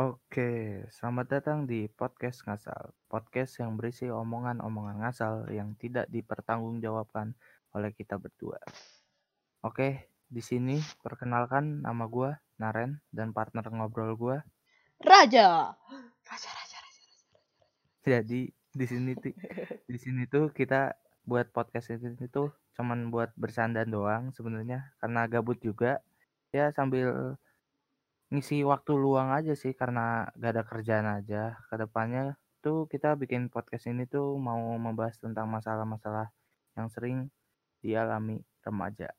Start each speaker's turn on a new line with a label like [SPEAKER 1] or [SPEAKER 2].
[SPEAKER 1] Oke, selamat datang di podcast ngasal. Podcast yang berisi omongan-omongan ngasal yang tidak dipertanggungjawabkan oleh kita berdua. Oke, di sini perkenalkan nama gua Naren dan partner ngobrol gua.
[SPEAKER 2] Raja. Raja, raja, raja.
[SPEAKER 1] Jadi di sini ti- di sini tuh kita buat podcast ini tuh cuman buat bersandar doang sebenarnya karena gabut juga. Ya sambil ngisi waktu luang aja sih karena gak ada kerjaan aja. Ke depannya tuh kita bikin podcast ini tuh mau membahas tentang masalah-masalah yang sering dialami remaja.